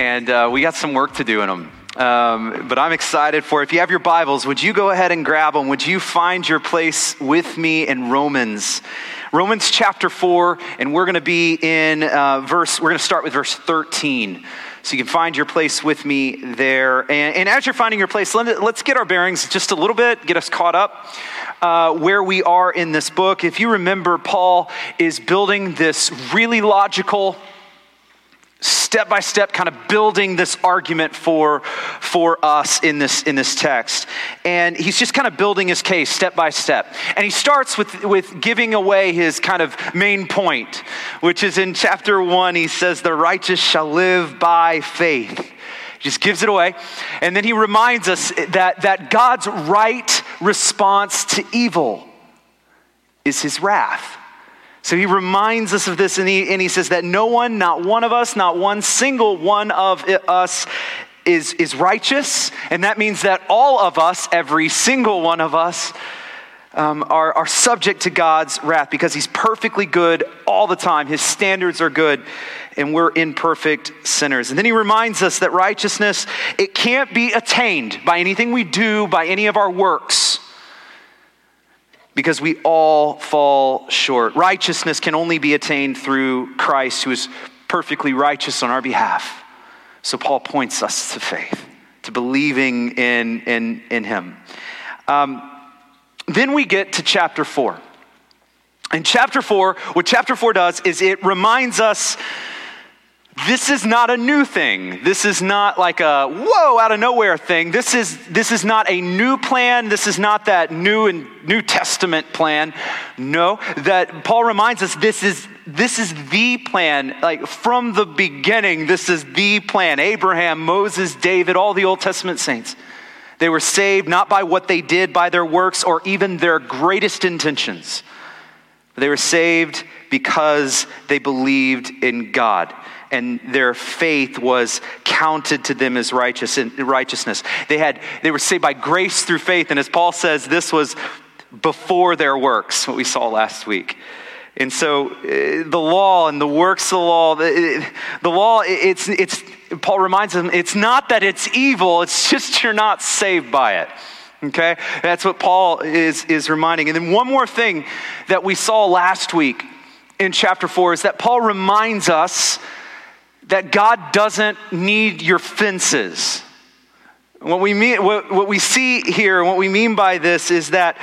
and uh, we got some work to do in them. Um, but I'm excited for it. If you have your Bibles, would you go ahead and grab them? Would you find your place with me in Romans? Romans chapter 4, and we're going to be in uh, verse, we're going to start with verse 13. So you can find your place with me there. And, and as you're finding your place, let, us get our bearings just a little bit, get us caught up uh, where we are in this book. If you remember, Paul is building this really logical, step by step kind of building this argument for, for us in this, in this text. And he's just kind of building his case step by step. And he starts with, with giving away his kind of main point, which is in chapter one, he says, The righteous shall live by faith just gives it away. And then he reminds us that, that God's right response to evil is his wrath. So he reminds us of this, and he, and he says that no one, not one of us, not one single one of us is, is righteous. And that means that all of us, every single one of us, um, are, are subject to God's wrath because he's perfectly good all the time. His standards are good, and we're imperfect sinners. And then he reminds us that righteousness, it can't be attained by anything we do, by any of our works because we all fall short. Righteousness can only be attained through Christ, who is perfectly righteous on our behalf. So Paul points us to faith, to believing in, in, in him. Um, then we get to chapter 4. In chapter 4, what chapter 4 does is it reminds us this is not a new thing. This is not like a whoa out of nowhere thing. This is this is not a new plan. This is not that new and New Testament plan. No, that Paul reminds us this is this is the plan. Like from the beginning, this is the plan. Abraham, Moses, David, all the Old Testament saints. They were saved not by what they did, by their works, or even their greatest intentions. They were saved because they believed in God and their faith was counted to them as righteous righteousness. They had they were saved by grace through faith, and as Paul says, this was before their works, what we saw last week. And so uh, the law and the works of the law, the, the law, it's, it's, Paul reminds them, it's not that it's evil, it's just you're not saved by it. Okay? That's what Paul is, is reminding. And then one more thing that we saw last week in chapter 4 is that Paul reminds us that God doesn't need your fences. What we, mean, what, what we see here, what we mean by this is that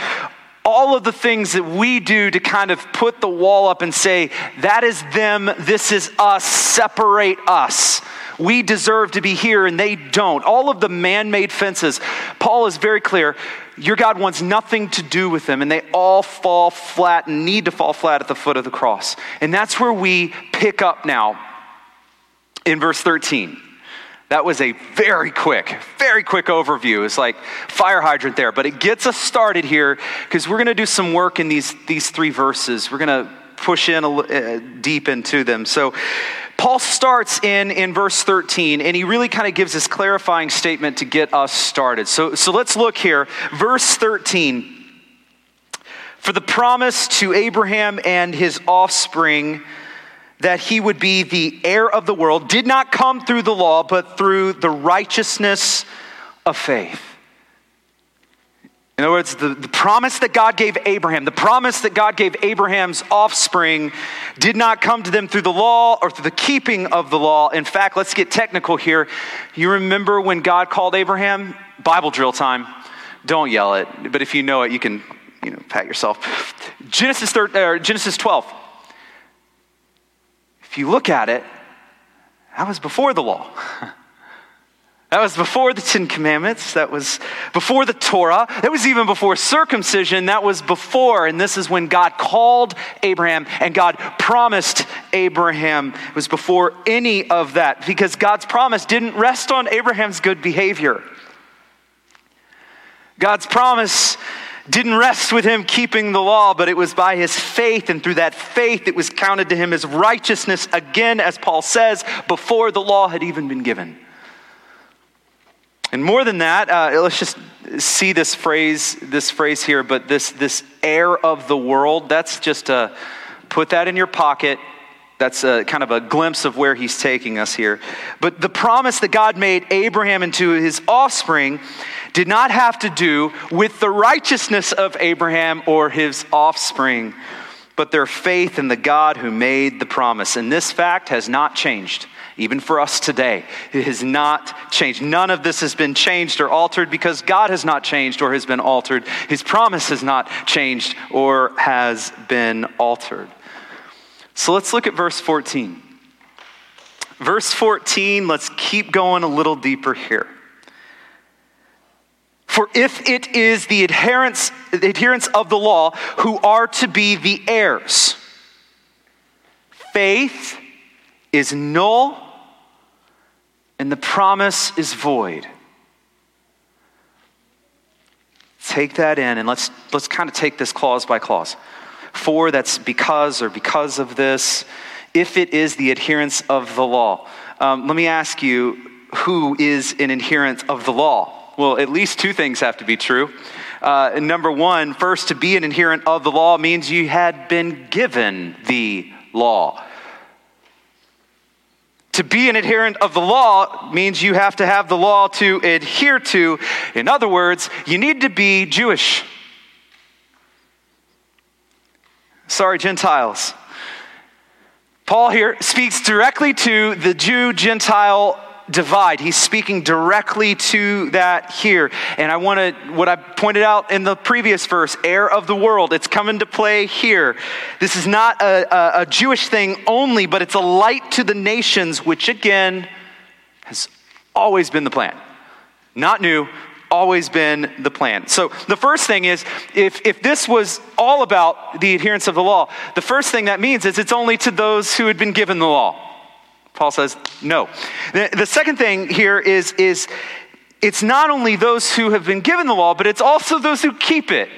all of the things that we do to kind of put the wall up and say, that is them, this is us, separate us. We deserve to be here and they don't. All of the man made fences, Paul is very clear. Your God wants nothing to do with them, and they all fall flat and need to fall flat at the foot of the cross. And that's where we pick up now in verse 13. That was a very quick, very quick overview. It's like fire hydrant there, but it gets us started here because we're going to do some work in these, these three verses. We're going to push in a, uh, deep into them. So, Paul starts in, in verse 13, and he really kind of gives this clarifying statement to get us started. So, so let's look here. Verse 13 For the promise to Abraham and his offspring that he would be the heir of the world did not come through the law, but through the righteousness of faith. In other words, the, the promise that God gave Abraham, the promise that God gave Abraham's offspring, did not come to them through the law or through the keeping of the law. In fact, let's get technical here. You remember when God called Abraham? Bible drill time. Don't yell it, but if you know it, you can you know, pat yourself. Genesis, 13, Genesis 12 you look at it, that was before the law. That was before the Ten Commandments. That was before the Torah. That was even before circumcision. That was before. And this is when God called Abraham and God promised Abraham. It was before any of that because God's promise didn't rest on Abraham's good behavior. God's promise didn't rest with him keeping the law, but it was by his faith, and through that faith, it was counted to him as righteousness, again, as Paul says, before the law had even been given. And more than that, uh, let's just see this phrase, this phrase here, but this, this heir of the world, that's just a, put that in your pocket. That's a, kind of a glimpse of where he's taking us here. But the promise that God made Abraham and to his offspring did not have to do with the righteousness of Abraham or his offspring, but their faith in the God who made the promise. And this fact has not changed even for us today. It has not changed. None of this has been changed or altered because God has not changed or has been altered. His promise has not changed or has been altered. So let's look at verse 14. Verse 14, let's keep going a little deeper here. For if it is the adherents, the adherents of the law who are to be the heirs, faith is null and the promise is void. Take that in and let's, let's kind of take this clause by clause. For, that's because or because of this, if it is the adherents of the law. Um, let me ask you who is an adherent of the law? Well, at least two things have to be true. Uh, number one, first, to be an adherent of the law means you had been given the law. To be an adherent of the law means you have to have the law to adhere to. In other words, you need to be Jewish. Sorry, Gentiles. Paul here speaks directly to the Jew Gentile divide. He's speaking directly to that here. And I want to, what I pointed out in the previous verse, heir of the world, it's coming to play here. This is not a, a, a Jewish thing only, but it's a light to the nations, which again has always been the plan. Not new, always been the plan. So the first thing is if, if this was all about the adherence of the law, the first thing that means is it's only to those who had been given the law. Paul says no. The, the second thing here is, is it's not only those who have been given the law, but it's also those who keep it.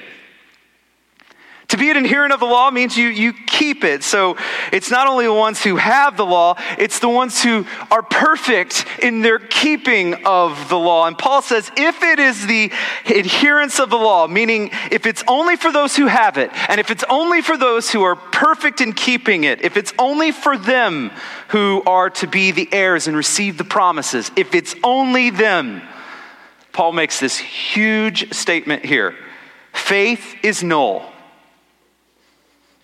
To be an adherent of the law means you, you keep it. So it's not only the ones who have the law, it's the ones who are perfect in their keeping of the law. And Paul says if it is the adherence of the law, meaning if it's only for those who have it, and if it's only for those who are perfect in keeping it, if it's only for them who are to be the heirs and receive the promises, if it's only them, Paul makes this huge statement here faith is null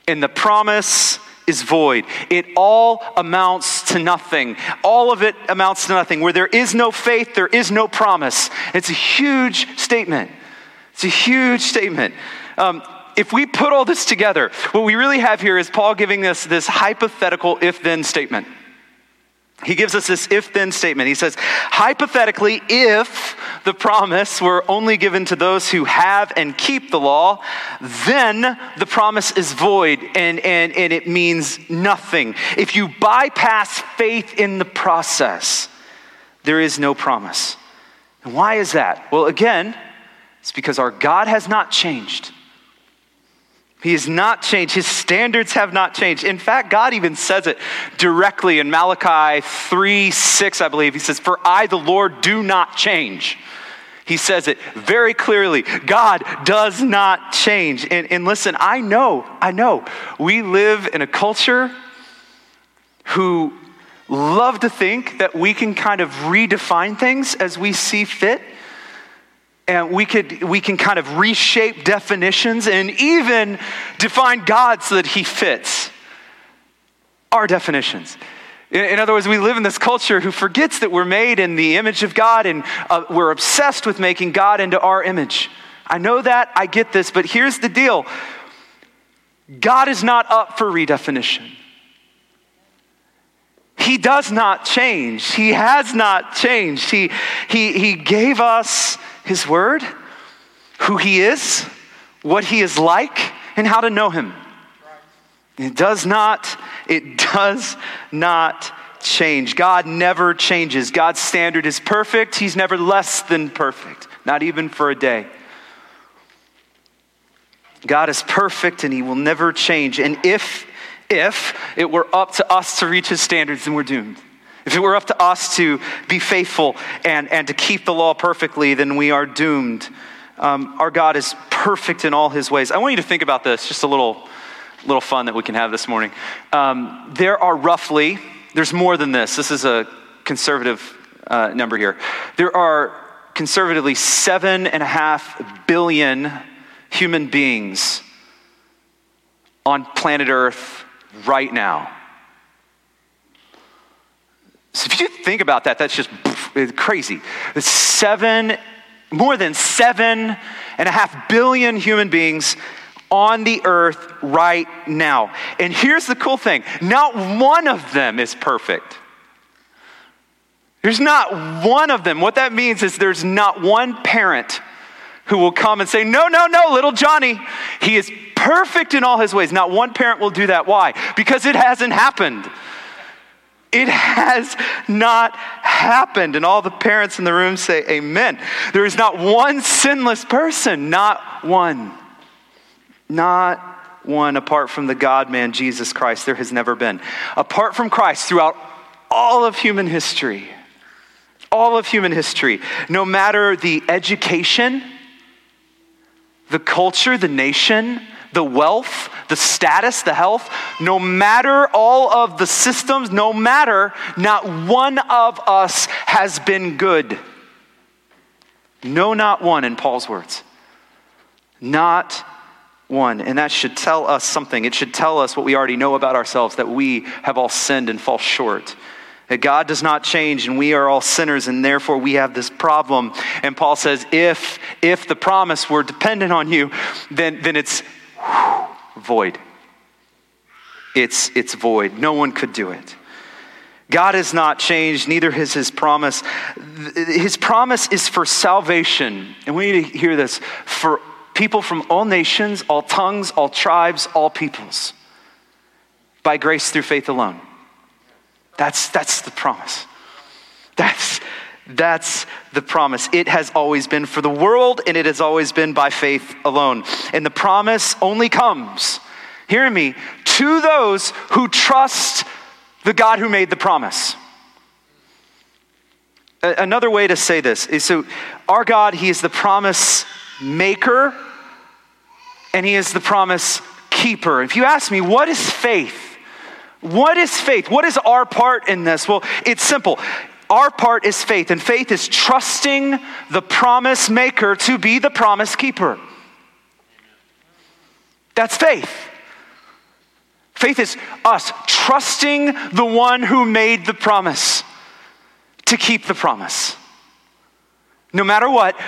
and the promise is void. It all amounts to nothing. All of it amounts to nothing. Where there is no faith, there is no promise. It's a huge statement. It's a huge statement. Um, if we put all this together, what we really have here is Paul giving us this hypothetical if then statement. He gives us this if then statement. He says, hypothetically, if the promise were only given to those who have and keep the law, then the promise is void and, and, and it means nothing. If you bypass faith in the process, there is no promise. And why is that? Well, again, it's because our God has not changed. He has not changed. His standards have not changed. In fact, God even says it directly in Malachi 3 6, I believe. He says, For I, the Lord, do not change. He says it very clearly. God does not change. And, and listen, I know, I know, we live in a culture who love to think that we can kind of redefine things as we see fit and we could we can kind of reshape definitions and even define God so that he fits our definitions. In, other words, we live in this culture who forgets that we're made in the image of God and uh, we're obsessed with making God into our image. I know that, I get this, but here's the deal God is not up for redefinition. He does not change. He has not changed. He, he, he gave us His word, who He is, what He is like, and how to know Him. It does not, it does not change. God never changes. God's standard is perfect. He's never less than perfect, not even for a day. God is perfect and he will never change. And if if it were up to us to reach his standards, then we're doomed. If it were up to us to be faithful and, and to keep the law perfectly, then we are doomed. Um, our God is perfect in all his ways. I want you to think about this, just a little, little fun that we can have this morning. Um, there are roughly, there's more than this. This is a conservative uh, number here. There are conservatively seven and a half billion human beings on planet Earth right now. So if you think about that, that's just crazy. Seven, more than seven and a half billion human beings on the earth right now. And here's the cool thing not one of them is perfect. There's not one of them. What that means is there's not one parent who will come and say, No, no, no, little Johnny, he is perfect in all his ways. Not one parent will do that. Why? Because it hasn't happened. It has not happened. And all the parents in the room say, Amen. There is not one sinless person, not one. Not one apart from the God man, Jesus Christ. There has never been. Apart from Christ, throughout all of human history, all of human history, no matter the education, the culture, the nation, the wealth, the status, the health, no matter all of the systems, no matter, not one of us has been good. No, not one, in Paul's words. Not one. And that should tell us something. It should tell us what we already know about ourselves that we have all sinned and fall short. That God does not change and we are all sinners and therefore we have this problem. And Paul says, if, if the promise were dependent on you, then, then it's void. It's, it's void. No one could do it. God has not changed, neither has his promise. His promise is for salvation. And we need to hear this for people from all nations, all tongues, all tribes, all peoples, by grace through faith alone. That's, that's the promise. That's, that's the promise. It has always been for the world, and it has always been by faith alone. And the promise only comes, hear me, to those who trust the God who made the promise. Another way to say this is so, our God, He is the promise maker, and He is the promise keeper. If you ask me, what is faith? What is faith? What is our part in this? Well, it's simple. Our part is faith, and faith is trusting the promise maker to be the promise keeper. That's faith. Faith is us trusting the one who made the promise to keep the promise. No matter what,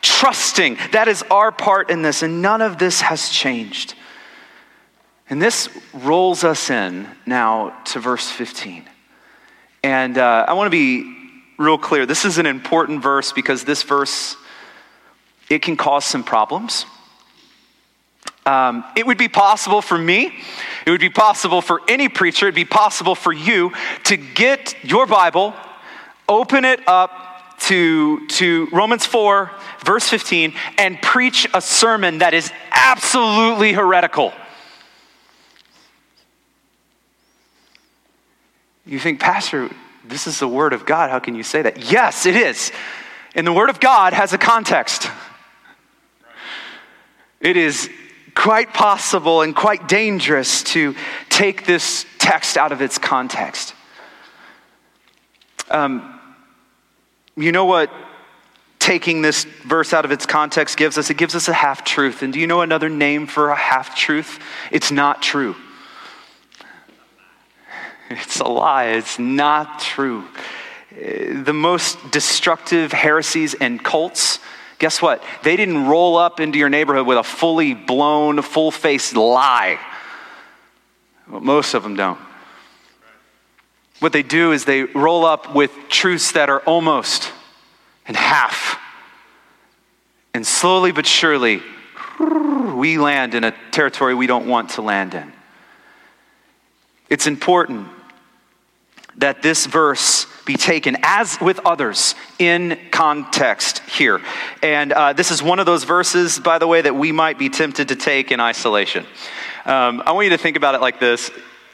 trusting. That is our part in this, and none of this has changed. And this rolls us in now to verse 15. And uh, I want to be real clear. This is an important verse because this verse, it can cause some problems. Um, it would be possible for me, it would be possible for any preacher, it'd be possible for you to get your Bible, open it up to, to Romans 4, verse 15, and preach a sermon that is absolutely heretical. You think, Pastor, this is the Word of God. How can you say that? Yes, it is. And the Word of God has a context. It is quite possible and quite dangerous to take this text out of its context. Um, you know what taking this verse out of its context gives us? It gives us a half truth. And do you know another name for a half truth? It's not true. It's a lie. It's not true. The most destructive heresies and cults, guess what? They didn't roll up into your neighborhood with a fully blown, full faced lie. Well, most of them don't. what they do is they roll up with truths that are almost in half. And slowly but surely, we land in a territory we don't want to land in. It's important that this verse be taken, as with others, in context here. And uh, this is one of those verses, by the way, that we might be tempted to take in isolation. Um, I want you to think about it like this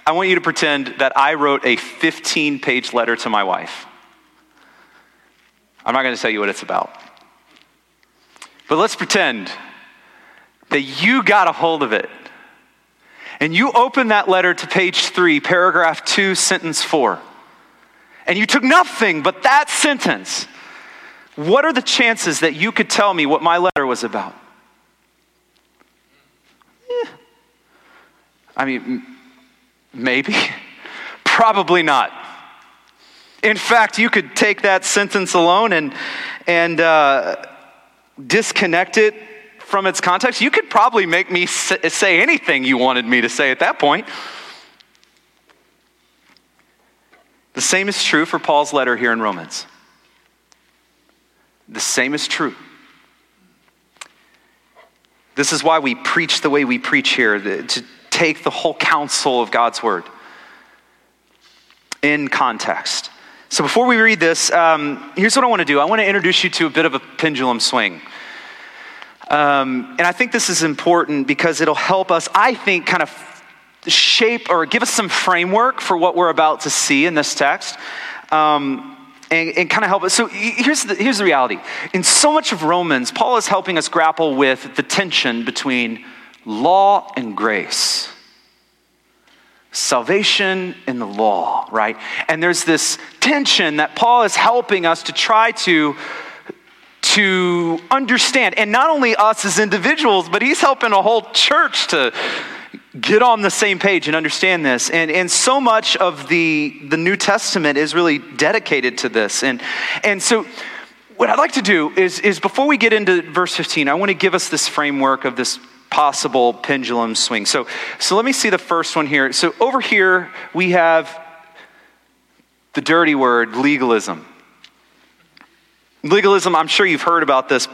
I want you to pretend that I wrote a 15 page letter to my wife. I'm not going to tell you what it's about. But let's pretend that you got a hold of it and you open that letter to page three, paragraph two, sentence four, and you took nothing but that sentence. What are the chances that you could tell me what my letter was about? Eh. I mean, maybe. Probably not. In fact, you could take that sentence alone and, and uh, disconnect it from its context. You could probably make me say anything you wanted me to say at that point. The same is true for Paul's letter here in Romans. The same is true. This is why we preach the way we preach here, to take the whole counsel of God's word in context. So before we read this, um, here's what I want to do I want to introduce you to a bit of a pendulum swing. Um, and I think this is important because it'll help us, I think, kind of shape or give us some framework for what we're about to see in this text. Um, and, and, kind of help us. So here's the, here's the reality. In so much of Romans, Paul is helping us grapple with the tension between law and grace salvation in the law, right? And there's this tension that Paul is helping us to try to to understand and not only us as individuals but he's helping a whole church to get on the same page and understand this and, and so much of the, the new testament is really dedicated to this and, and so what i'd like to do is, is before we get into verse 15 i want to give us this framework of this possible pendulum swing. So, so let me see the first one here. So over here we have the dirty word legalism. Legalism, I'm sure you've heard about this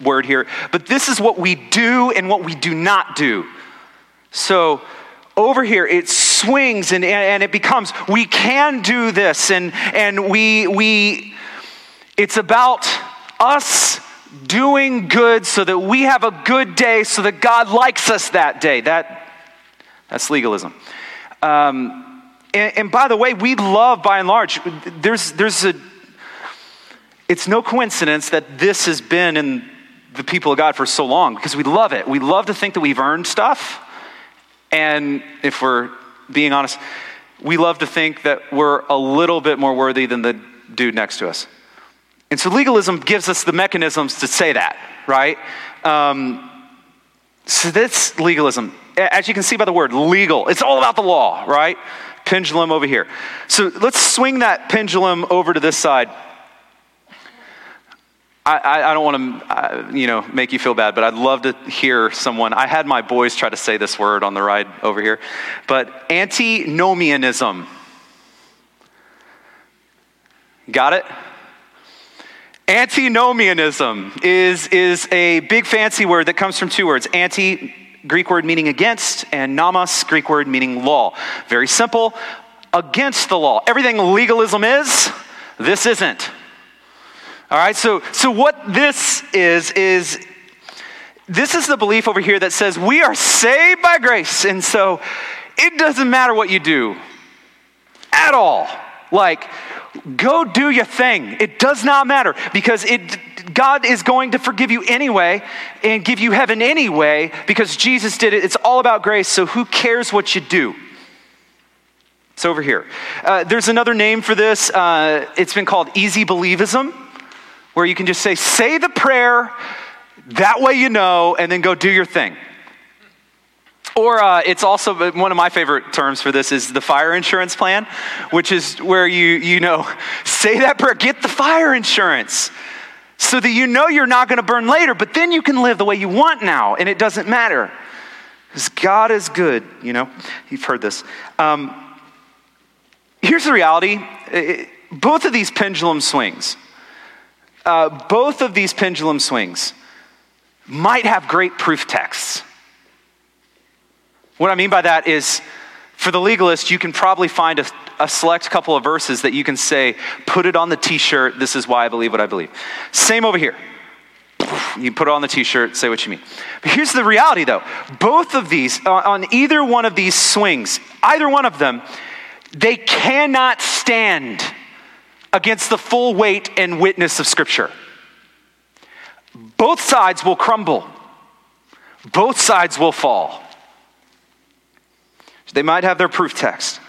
word here, but this is what we do and what we do not do. So over here it swings and, and it becomes we can do this and, and we, we it's about us doing good so that we have a good day so that God likes us that day. That, that's legalism. Um, and, and by the way, we love, by and large, there's, there's a, it's no coincidence that this has been in the people of God for so long because we love it. We love to think that we've earned stuff. And if we're being honest, we love to think that we're a little bit more worthy than the dude next to us. And so legalism gives us the mechanisms to say that, right? Um, so that's legalism. As you can see by the word legal, it's all about the law, right? Pendulum over here. So let's swing that pendulum over to this side. I, I, don't want to, you know, make you feel bad, but I'd love to hear someone. I had my boys try to say this word on the ride over here, but antinomianism. Got it? Antinomianism is, is a big fancy word that comes from two words anti, Greek word meaning against, and nomos, Greek word meaning law. Very simple against the law. Everything legalism is, this isn't. All right, so, so what this is, is this is the belief over here that says we are saved by grace, and so it doesn't matter what you do at all. Like, Go do your thing. It does not matter because it, God is going to forgive you anyway and give you heaven anyway because Jesus did it. It's all about grace, so who cares what you do? It's over here. Uh, there's another name for this. Uh, it's been called easy believism, where you can just say, say the prayer, that way you know, and then go do your thing. Or uh, it's also one of my favorite terms for this is the fire insurance plan, which is where you, you know, say that prayer, get the fire insurance so that you know you're not going to burn later, but then you can live the way you want now, and it doesn't matter. Because God is good, you know. You've heard this. Um, here's the reality both of these pendulum swings, uh, both of these pendulum swings might have great proof texts. What I mean by that is, for the legalist, you can probably find a, a select couple of verses that you can say, put it on the t shirt, this is why I believe what I believe. Same over here. You put it on the t shirt, say what you mean. But here's the reality though both of these, uh, on either one of these swings, either one of them, they cannot stand against the full weight and witness of Scripture. Both sides will crumble, both sides will fall. They might have their proof text,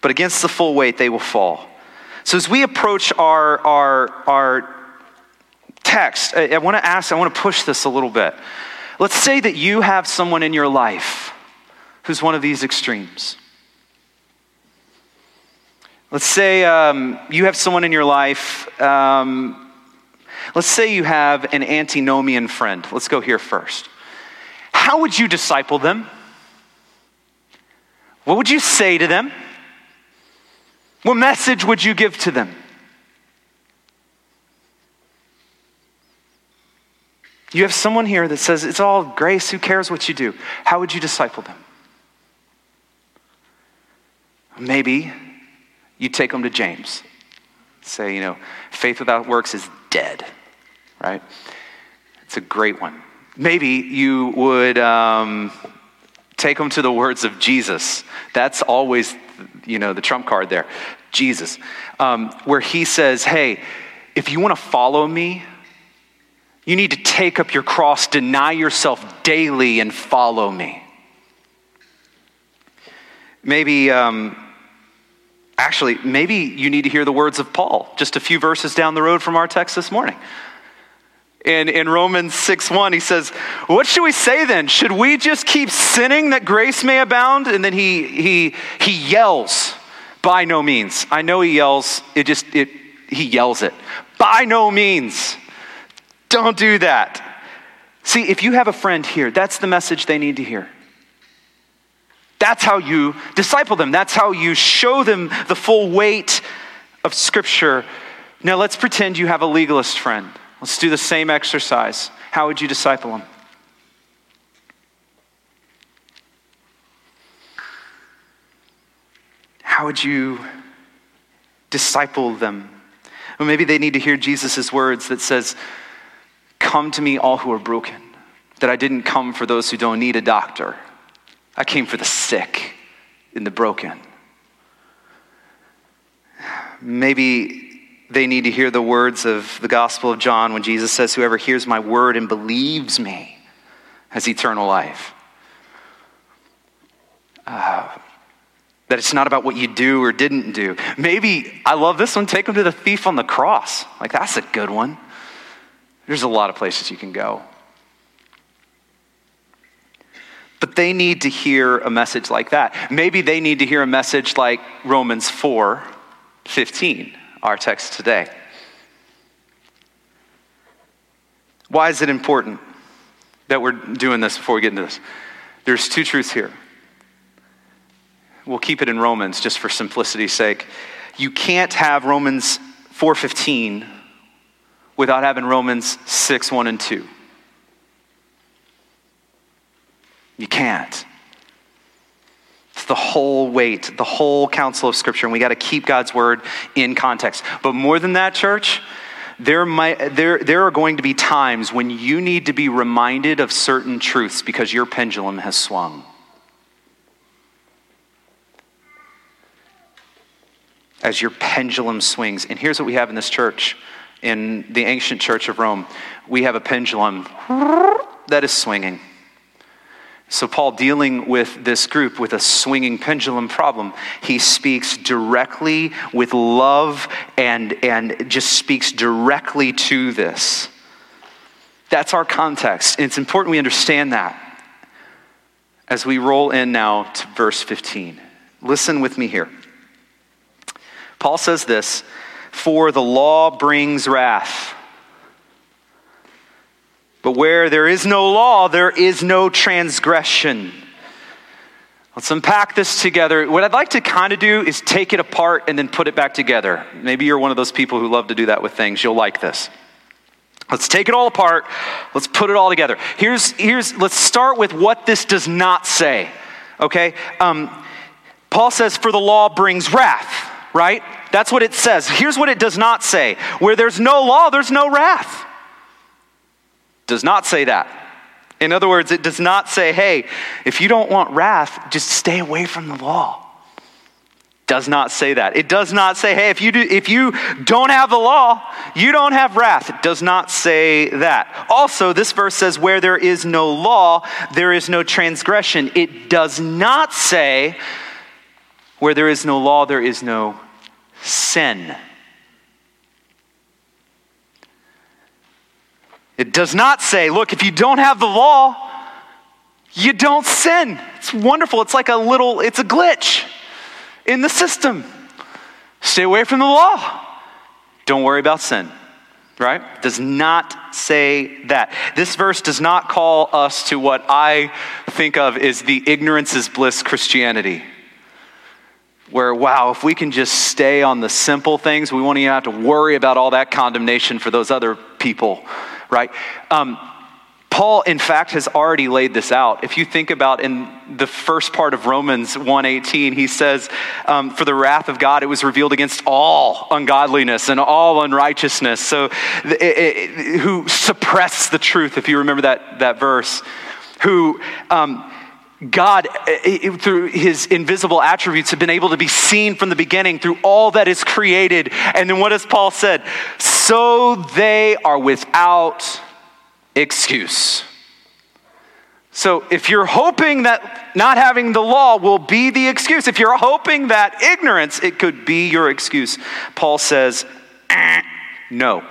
but against the full weight, they will fall. So as we approach our, our, our text, I, I want to ask, I want to push this a little bit. Let's say that you have someone in your life who's one of these extremes. Let's say um, you have someone in your life. Um, let's say you have an antinomian friend. Let's go here first. How would you disciple them? What would you say to them? What message would you give to them? You have someone here that says, It's all grace, who cares what you do? How would you disciple them? Maybe you take them to James. Say, you know, faith without works is dead, right? It's a great one. Maybe you would um, take them to the words of Jesus. That's always, you know, the trump card there. Jesus, um, where he says, hey, if you want to follow me, you need to take up your cross, deny yourself daily, and follow me. Maybe um, Actually, maybe you need to hear the words of Paul, just a few verses down the road from our text this morning. In, in Romans 6 1, he says, What should we say then? Should we just keep sinning that grace may abound? And then he, he, he yells, By no means. I know he yells, it just, it, he yells it. By no means. Don't do that. See, if you have a friend here, that's the message they need to hear. That's how you disciple them. That's how you show them the full weight of Scripture. Now, let's pretend you have a legalist friend. Let's do the same exercise. How would you disciple them? How would you disciple them? Well, maybe they need to hear Jesus' words that says, Come to me, all who are broken. That I didn't come for those who don't need a doctor, I came for the sick and the broken. Maybe they need to hear the words of the Gospel of John when Jesus says, Whoever hears my word and believes me has eternal life. Uh, that it's not about what you do or didn't do. Maybe, I love this one, take them to the thief on the cross. Like, that's a good one. There's a lot of places you can go. But they need to hear a message like that. Maybe they need to hear a message like Romans 4 15, our text today. Why is it important that we're doing this before we get into this? There's two truths here. We'll keep it in Romans just for simplicity's sake. You can't have Romans 4:15 without having Romans 6 1 and 2. You can't. It's the whole weight, the whole counsel of Scripture, and we got to keep God's word in context. But more than that, church, there, might, there, there are going to be times when you need to be reminded of certain truths because your pendulum has swung. As your pendulum swings. And here's what we have in this church, in the ancient church of Rome we have a pendulum that is swinging. So, Paul, dealing with this group with a swinging pendulum problem, he speaks directly with love and, and just speaks directly to this. That's our context. And it's important we understand that as we roll in now to verse 15. Listen with me here. Paul says this For the law brings wrath. But where there is no law, there is no transgression. Let's unpack this together. What I'd like to kind of do is take it apart and then put it back together. Maybe you're one of those people who love to do that with things. You'll like this. Let's take it all apart. Let's put it all together. Here's, here's let's start with what this does not say. Okay? Um, Paul says, For the law brings wrath, right? That's what it says. Here's what it does not say Where there's no law, there's no wrath. Does not say that. In other words, it does not say, hey, if you don't want wrath, just stay away from the law. Does not say that. It does not say, hey, if you, do, if you don't have the law, you don't have wrath. It does not say that. Also, this verse says, where there is no law, there is no transgression. It does not say, where there is no law, there is no sin. It does not say, look, if you don't have the law, you don't sin. It's wonderful. It's like a little, it's a glitch in the system. Stay away from the law. Don't worry about sin, right? Does not say that. This verse does not call us to what I think of as the ignorance is bliss Christianity. Where, wow, if we can just stay on the simple things, we won't even have to worry about all that condemnation for those other people right? Um, Paul, in fact, has already laid this out. If you think about in the first part of Romans 1.18, he says, um, for the wrath of God, it was revealed against all ungodliness and all unrighteousness. So it, it, who suppress the truth, if you remember that, that verse, who... Um, God, eh, eh, eh, through his invisible attributes, have been able to be seen from the beginning through all that is created. And then what does Paul said? so they are without excuse. So, if you're hoping that not having the law will be the excuse, if you're hoping that ignorance, it could be your excuse, Paul says, eh, no.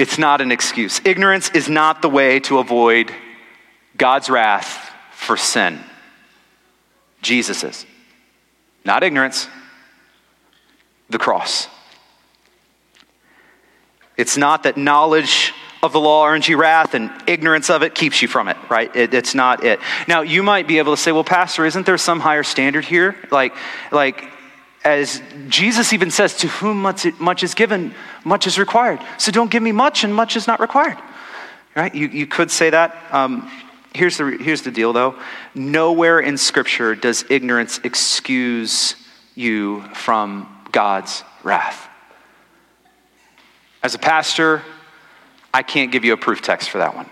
It's not an excuse. Ignorance is not the way to avoid God's wrath for sin. Jesus is. Not ignorance, the cross. It's not that knowledge of the law earns you wrath and ignorance of it keeps you from it, right? It, it's not it. Now, you might be able to say, well, Pastor, isn't there some higher standard here? Like, like as Jesus even says, to whom much, much is given, much is required. So don't give me much, and much is not required. Right? You, you could say that. Um, here's, the, here's the deal, though. Nowhere in Scripture does ignorance excuse you from God's wrath. As a pastor, I can't give you a proof text for that one.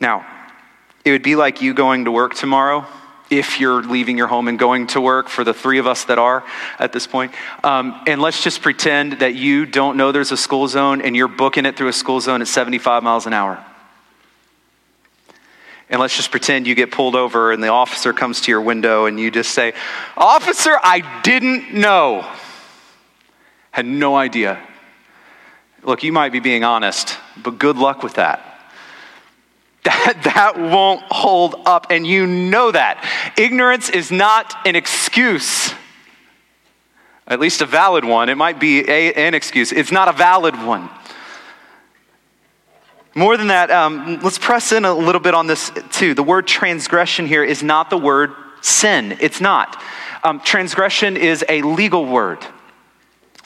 Now, it would be like you going to work tomorrow if you're leaving your home and going to work for the three of us that are at this point. Um, and let's just pretend that you don't know there's a school zone and you're booking it through a school zone at 75 miles an hour. And let's just pretend you get pulled over and the officer comes to your window and you just say, Officer, I didn't know. Had no idea. Look, you might be being honest, but good luck with that. That, that won't hold up, and you know that. Ignorance is not an excuse, at least a valid one. It might be a, an excuse, it's not a valid one. More than that, um, let's press in a little bit on this too. The word transgression here is not the word sin. It's not. Um, transgression is a legal word.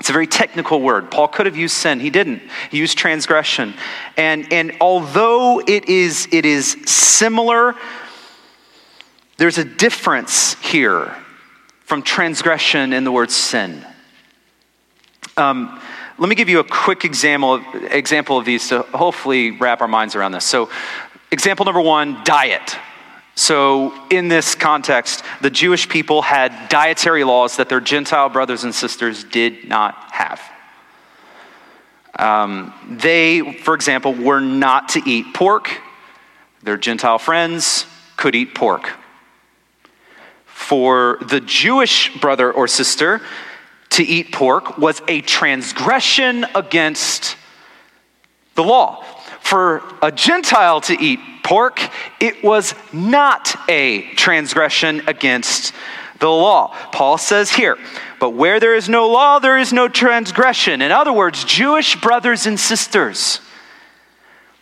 It's a very technical word. Paul could have used sin. He didn't. He used transgression. And, and although it is, it is similar, there's a difference here from transgression and the word sin. Um, let me give you a quick example of, example of these to hopefully wrap our minds around this. So, example number one diet. So, in this context, the Jewish people had dietary laws that their Gentile brothers and sisters did not have. Um, they, for example, were not to eat pork. Their Gentile friends could eat pork. For the Jewish brother or sister, to eat pork was a transgression against the law. For a Gentile to eat pork, it was not a transgression against the law. Paul says here, but where there is no law, there is no transgression. In other words, Jewish brothers and sisters,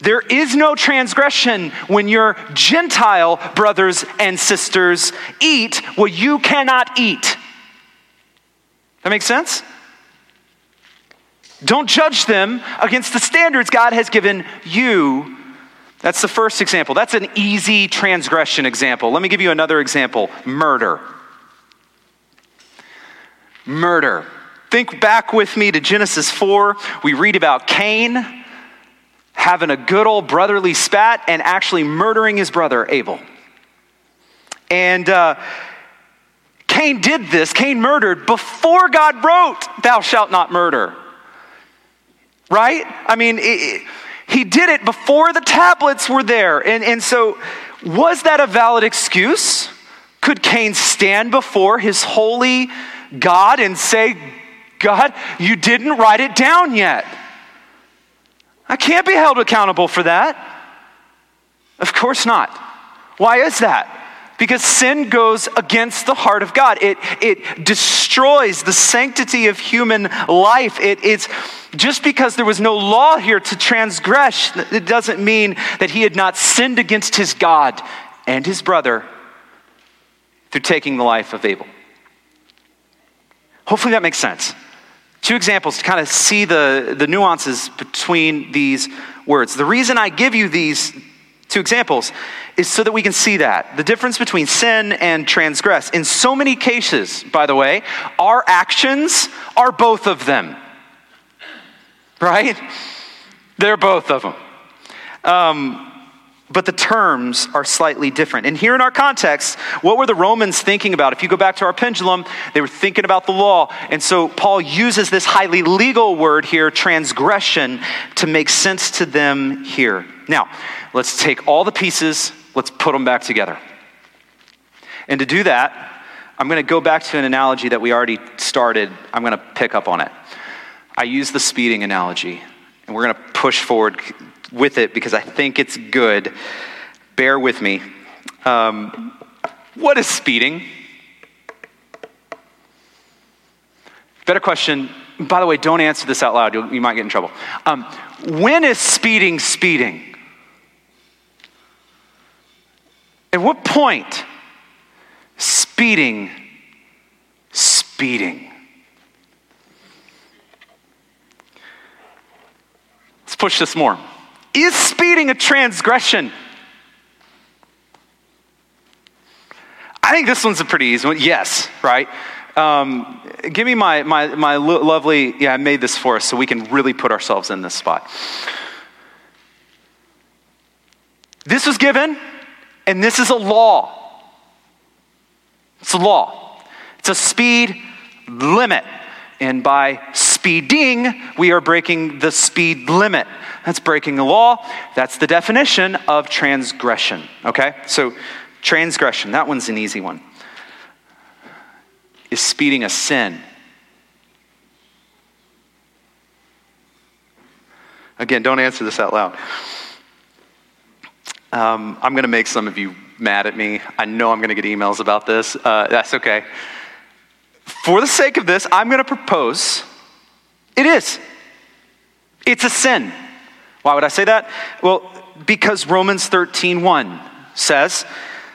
There is no transgression when your Gentile brothers and sisters eat what you cannot eat. That makes sense? Don't judge them against the standards God has given you. That's the first example. That's an easy transgression example. Let me give you another example murder. Murder. Think back with me to Genesis 4. We read about Cain having a good old brotherly spat and actually murdering his brother Abel. And uh, Cain did this, Cain murdered before God wrote, Thou shalt not murder. Right? I mean, it, he did it before the tablets were there. And, and so, was that a valid excuse? Could Cain stand before his holy God and say, God, you didn't write it down yet? I can't be held accountable for that. Of course not. Why is that? Because sin goes against the heart of God. It, it destroys the sanctity of human life. It, it's just because there was no law here to transgress, it doesn't mean that he had not sinned against his God and his brother through taking the life of Abel. Hopefully that makes sense. Two examples to kind of see the, the nuances between these words. The reason I give you these two examples is so that we can see that the difference between sin and transgress. In so many cases, by the way, our actions are both of them. Right? They're both of them. Um, but the terms are slightly different. And here in our context, what were the Romans thinking about? If you go back to our pendulum, they were thinking about the law. And so Paul uses this highly legal word here, transgression, to make sense to them here. Now, let's take all the pieces, let's put them back together. And to do that, I'm going to go back to an analogy that we already started. I'm going to pick up on it. I use the speeding analogy, and we're going to push forward with it because I think it's good. Bear with me. Um, what is speeding? Better question. By the way, don't answer this out loud. You'll, you might get in trouble. Um, when is speeding speeding? At what point? Speeding, speeding. Let's push this more. Is speeding a transgression? I think this one's a pretty easy one. Yes, right? Um, give me my, my, my lovely, yeah, I made this for us so we can really put ourselves in this spot. This was given, and this is a law. It's a law, it's a speed limit. And by speeding, we are breaking the speed limit. That's breaking the law. That's the definition of transgression. Okay? So, transgression, that one's an easy one. Is speeding a sin? Again, don't answer this out loud. Um, I'm going to make some of you mad at me. I know I'm going to get emails about this. Uh, that's okay. For the sake of this, I'm going to propose it is. It's a sin. Why would I say that? Well, because Romans 13:1 says,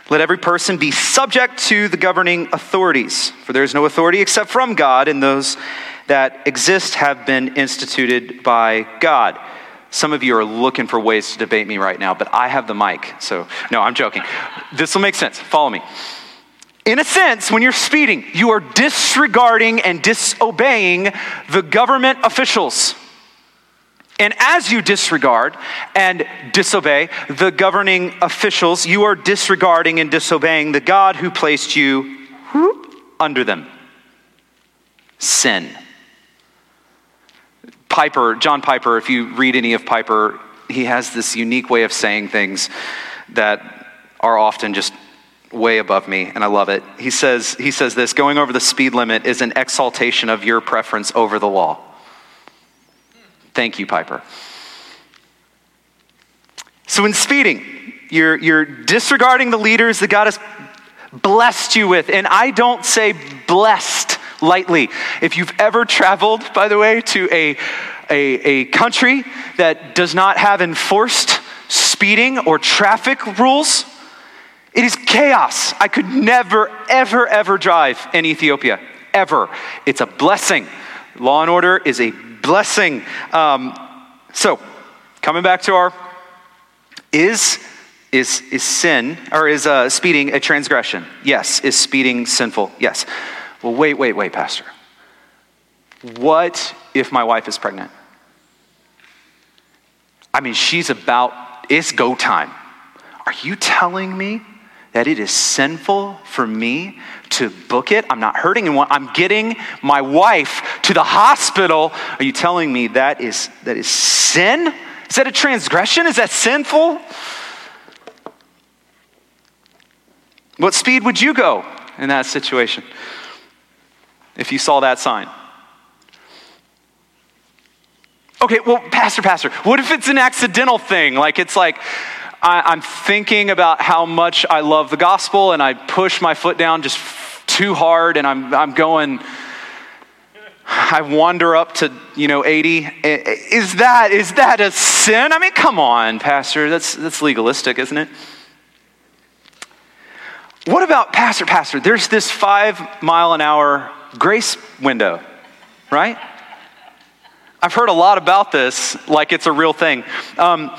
"Let every person be subject to the governing authorities, for there is no authority except from God, and those that exist have been instituted by God." Some of you are looking for ways to debate me right now, but I have the mic. So, no, I'm joking. This will make sense. Follow me. In a sense, when you're speeding, you are disregarding and disobeying the government officials. And as you disregard and disobey the governing officials, you are disregarding and disobeying the God who placed you under them. Sin. Piper, John Piper, if you read any of Piper, he has this unique way of saying things that are often just way above me, and I love it. He says, he says this going over the speed limit is an exaltation of your preference over the law. Thank you, Piper. So, in speeding, you're, you're disregarding the leaders that God has blessed you with. And I don't say blessed lightly. If you've ever traveled, by the way, to a, a, a country that does not have enforced speeding or traffic rules. It is chaos. I could never, ever, ever drive in Ethiopia. Ever. It's a blessing. Law and order is a blessing. Um, so, coming back to our is is is sin or is uh, speeding a transgression? Yes. Is speeding sinful? Yes. Well, wait, wait, wait, Pastor. What if my wife is pregnant? I mean, she's about, it's go time. Are you telling me that it is sinful for me to book it? I'm not hurting anyone. I'm getting my wife to the hospital. Are you telling me that is, that is sin? Is that a transgression? Is that sinful? What speed would you go in that situation if you saw that sign? Okay, well, Pastor, Pastor, what if it's an accidental thing? Like it's like I, am thinking about how much I love the gospel and I push my foot down just too hard and I'm, I'm going, I wander up to, you know, 80. Is that, is that a sin? I mean, come on, Pastor, that's, that's legalistic, isn't it? What about, Pastor, Pastor, there's this five mile an hour grace window, right? I've heard a lot about this like it's a real thing. Um,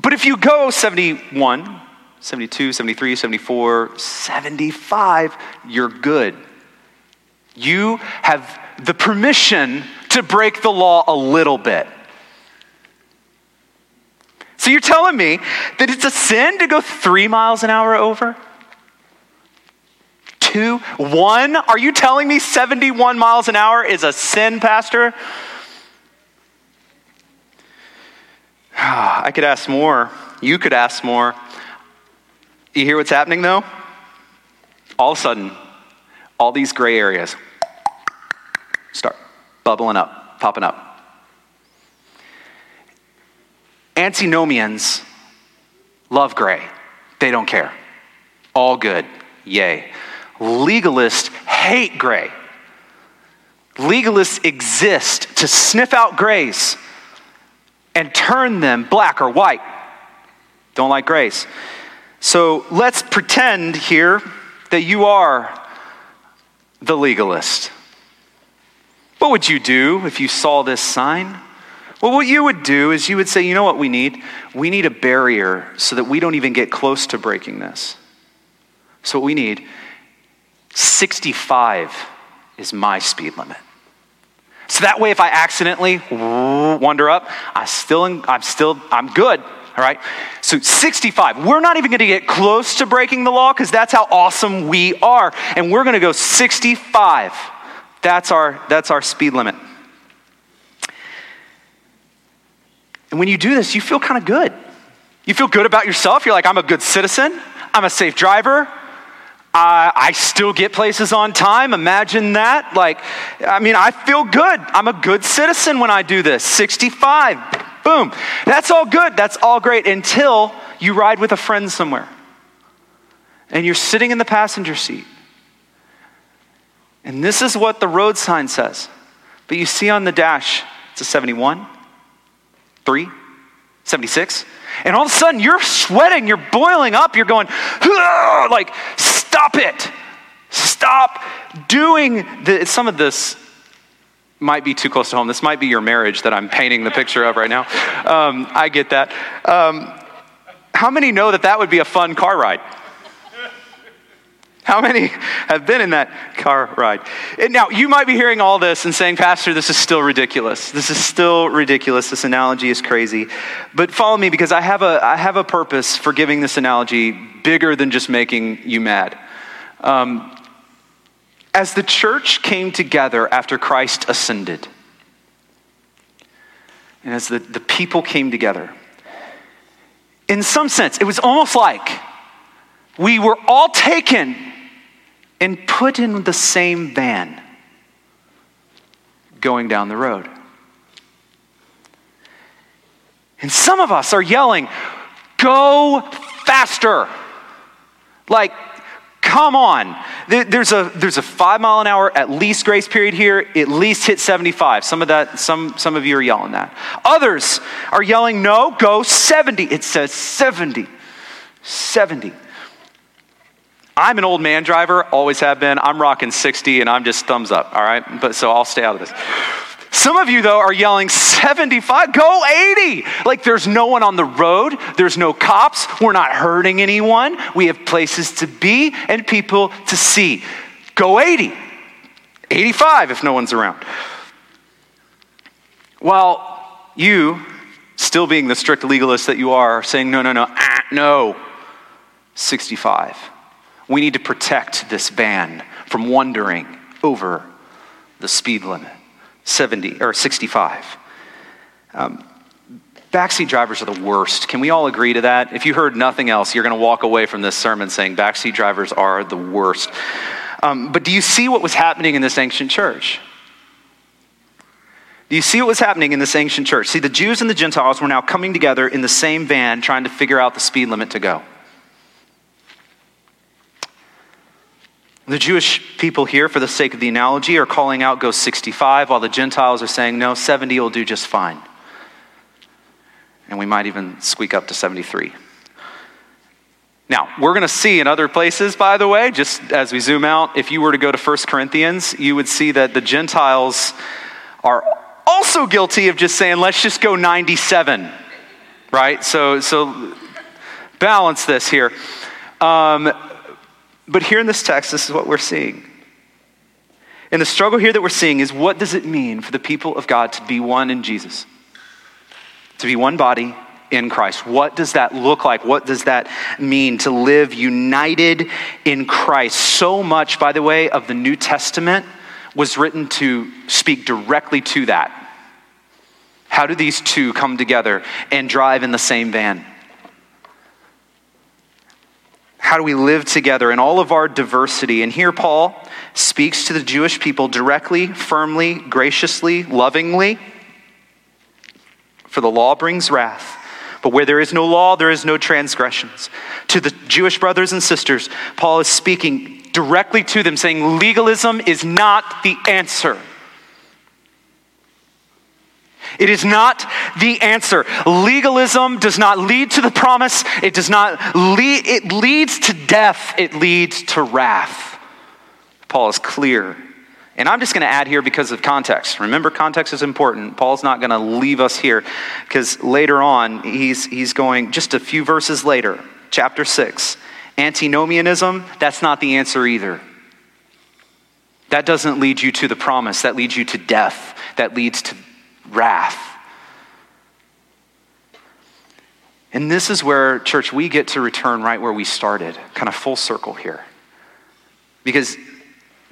but if you go 71, 72, 73, 74, 75, you're good. You have the permission to break the law a little bit. So you're telling me that it's a sin to go three miles an hour over? Two? One? Are you telling me 71 miles an hour is a sin, Pastor? I could ask more. You could ask more. You hear what's happening though? All of a sudden, all these gray areas start bubbling up, popping up. Antinomians love gray. They don't care. All good. Yay. Legalists hate gray. Legalists exist to sniff out grays and turn them black or white. Don't like grace. So let's pretend here that you are the legalist. What would you do if you saw this sign? Well, what you would do is you would say, you know what we need? We need a barrier so that we don't even get close to breaking this. So, what we need 65 is my speed limit. So that way, if I accidentally wander up, I still, I'm still, I'm good. All right. So 65. We're not even going to get close to breaking the law because that's how awesome we are, and we're going to go 65. That's our that's our speed limit. And when you do this, you feel kind of good. You feel good about yourself. You're like, I'm a good citizen. I'm a safe driver. I, I still get places on time. Imagine that. Like, I mean, I feel good. I'm a good citizen when I do this. 65. Boom. That's all good. That's all great until you ride with a friend somewhere and you're sitting in the passenger seat. And this is what the road sign says. But you see on the dash, it's a 71, 3, 76. And all of a sudden, you're sweating, you're boiling up, you're going, like, Stop it. Stop doing the, some of this might be too close to home. This might be your marriage that I'm painting the picture of right now. Um, I get that. Um, how many know that that would be a fun car ride? How many have been in that car ride? And now, you might be hearing all this and saying, Pastor, this is still ridiculous. This is still ridiculous. This analogy is crazy. But follow me because I have a, I have a purpose for giving this analogy bigger than just making you mad. Um, as the church came together after Christ ascended, and as the, the people came together, in some sense, it was almost like we were all taken and put in the same van going down the road. And some of us are yelling, Go faster! Like, come on. There's a, there's a five mile an hour at least grace period here. At least hit 75. Some of that, some, some of you are yelling that. Others are yelling, no, go 70. It says 70. 70. I'm an old man driver, always have been. I'm rocking 60 and I'm just thumbs up, all right? But so I'll stay out of this. Some of you, though, are yelling 75, go 80. Like there's no one on the road, there's no cops, we're not hurting anyone. We have places to be and people to see. Go 80. 85 if no one's around. While you, still being the strict legalist that you are, saying, no, no, no, ah, no, 65. We need to protect this van from wandering over the speed limit. 70 or 65. Um, backseat drivers are the worst. Can we all agree to that? If you heard nothing else, you're going to walk away from this sermon saying backseat drivers are the worst. Um, but do you see what was happening in this ancient church? Do you see what was happening in this ancient church? See, the Jews and the Gentiles were now coming together in the same van trying to figure out the speed limit to go. The Jewish people here, for the sake of the analogy, are calling out go 65, while the Gentiles are saying no, 70 will do just fine. And we might even squeak up to 73. Now, we're going to see in other places, by the way, just as we zoom out, if you were to go to 1 Corinthians, you would see that the Gentiles are also guilty of just saying, let's just go 97, right? So, so balance this here. Um, but here in this text, this is what we're seeing. And the struggle here that we're seeing is what does it mean for the people of God to be one in Jesus? To be one body in Christ. What does that look like? What does that mean to live united in Christ? So much, by the way, of the New Testament was written to speak directly to that. How do these two come together and drive in the same van? How do we live together in all of our diversity? And here Paul speaks to the Jewish people directly, firmly, graciously, lovingly. For the law brings wrath. But where there is no law, there is no transgressions. To the Jewish brothers and sisters, Paul is speaking directly to them, saying legalism is not the answer. It is not the answer. Legalism does not lead to the promise. It does not lead, it leads to death. It leads to wrath. Paul is clear. And I'm just going to add here because of context. Remember, context is important. Paul's not going to leave us here because later on, he's, he's going just a few verses later, chapter 6. Antinomianism, that's not the answer either. That doesn't lead you to the promise, that leads you to death, that leads to wrath. And this is where, church, we get to return right where we started, kind of full circle here. Because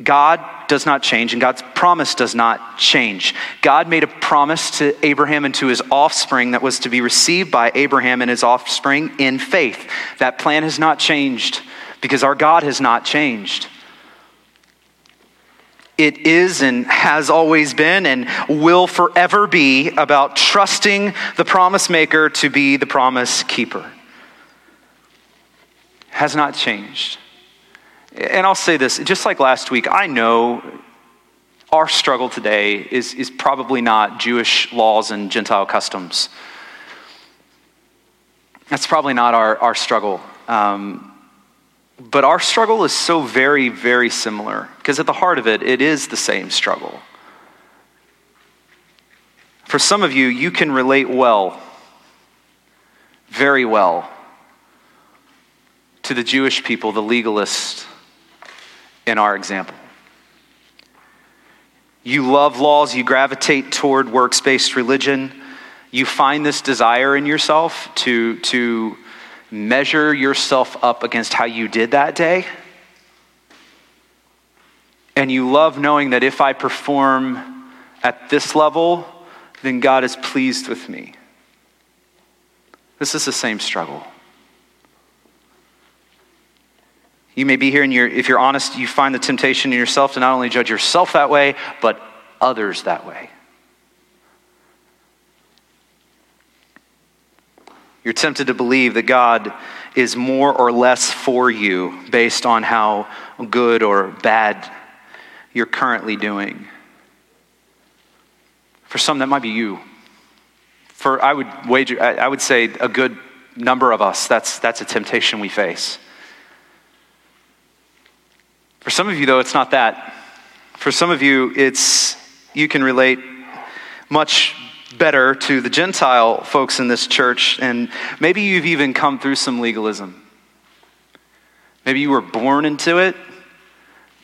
God does not change, and God's promise does not change. God made a promise to Abraham and to his offspring that was to be received by Abraham and his offspring in faith. That plan has not changed because our God has not changed. It is and has always been and will forever be about trusting the promise maker to be the promise keeper. Has not changed. And I'll say this just like last week, I know our struggle today is, is probably not Jewish laws and Gentile customs. That's probably not our, our struggle. Um, but our struggle is so very, very similar because at the heart of it, it is the same struggle. For some of you, you can relate well, very well, to the Jewish people, the legalists in our example. You love laws, you gravitate toward works based religion, you find this desire in yourself to, to measure yourself up against how you did that day. And you love knowing that if I perform at this level, then God is pleased with me. This is the same struggle. You may be here, and you're, if you're honest, you find the temptation in yourself to not only judge yourself that way, but others that way. You're tempted to believe that God is more or less for you based on how good or bad you're currently doing. For some, that might be you. For I would wager, I would say a good number of us, that's, that's a temptation we face. For some of you, though, it's not that. For some of you, it's you can relate much better to the Gentile folks in this church, and maybe you've even come through some legalism. Maybe you were born into it.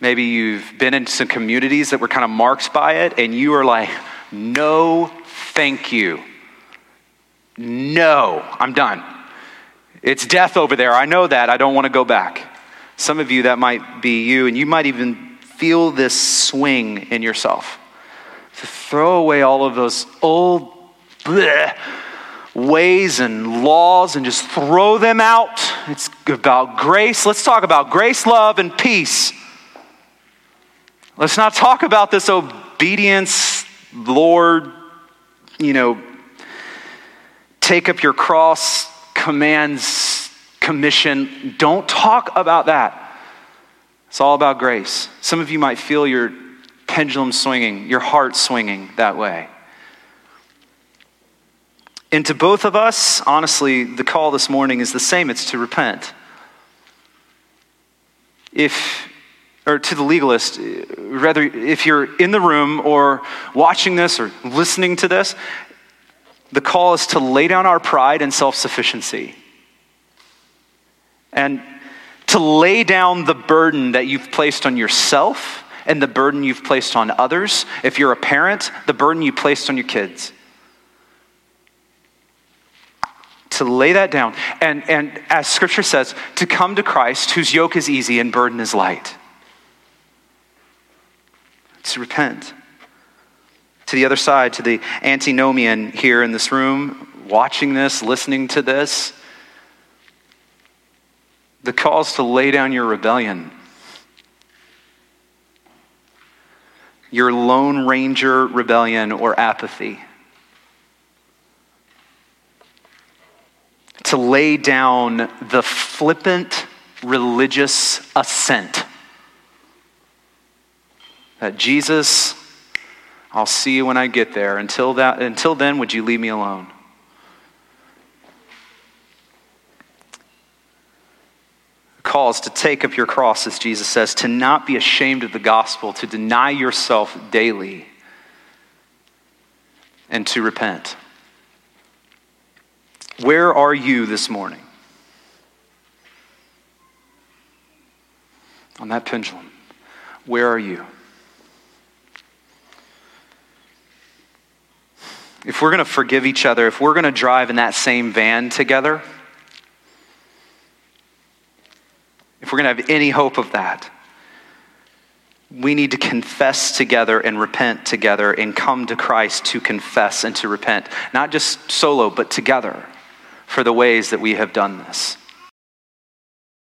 Maybe you've been in some communities that were kind of marked by it, and you are like, no, thank you. No, I'm done. It's death over there. I know that. I don't want to go back. Some of you, that might be you, and you might even feel this swing in yourself to throw away all of those old bleh, ways and laws and just throw them out. It's about grace. Let's talk about grace, love, and peace. Let's not talk about this obedience, Lord, you know, take up your cross commands, commission. Don't talk about that. It's all about grace. Some of you might feel your pendulum swinging, your heart swinging that way. And to both of us, honestly, the call this morning is the same it's to repent. If, or to the legalist, rather, if you're in the room or watching this or listening to this, the call is to lay down our pride and self sufficiency. And to lay down the burden that you've placed on yourself and the burden you've placed on others. If you're a parent, the burden you placed on your kids. To lay that down. And, and as scripture says, to come to Christ, whose yoke is easy and burden is light. To repent. To the other side, to the antinomian here in this room, watching this, listening to this, the call is to lay down your rebellion your Lone Ranger rebellion or apathy. To lay down the flippant religious assent. That Jesus, I'll see you when I get there. Until, that, until then, would you leave me alone? Calls to take up your cross, as Jesus says, to not be ashamed of the gospel, to deny yourself daily, and to repent. Where are you this morning? On that pendulum, where are you? If we're going to forgive each other, if we're going to drive in that same van together, we're going to have any hope of that, we need to confess together and repent together and come to Christ to confess and to repent. Not just solo, but together for the ways that we have done this.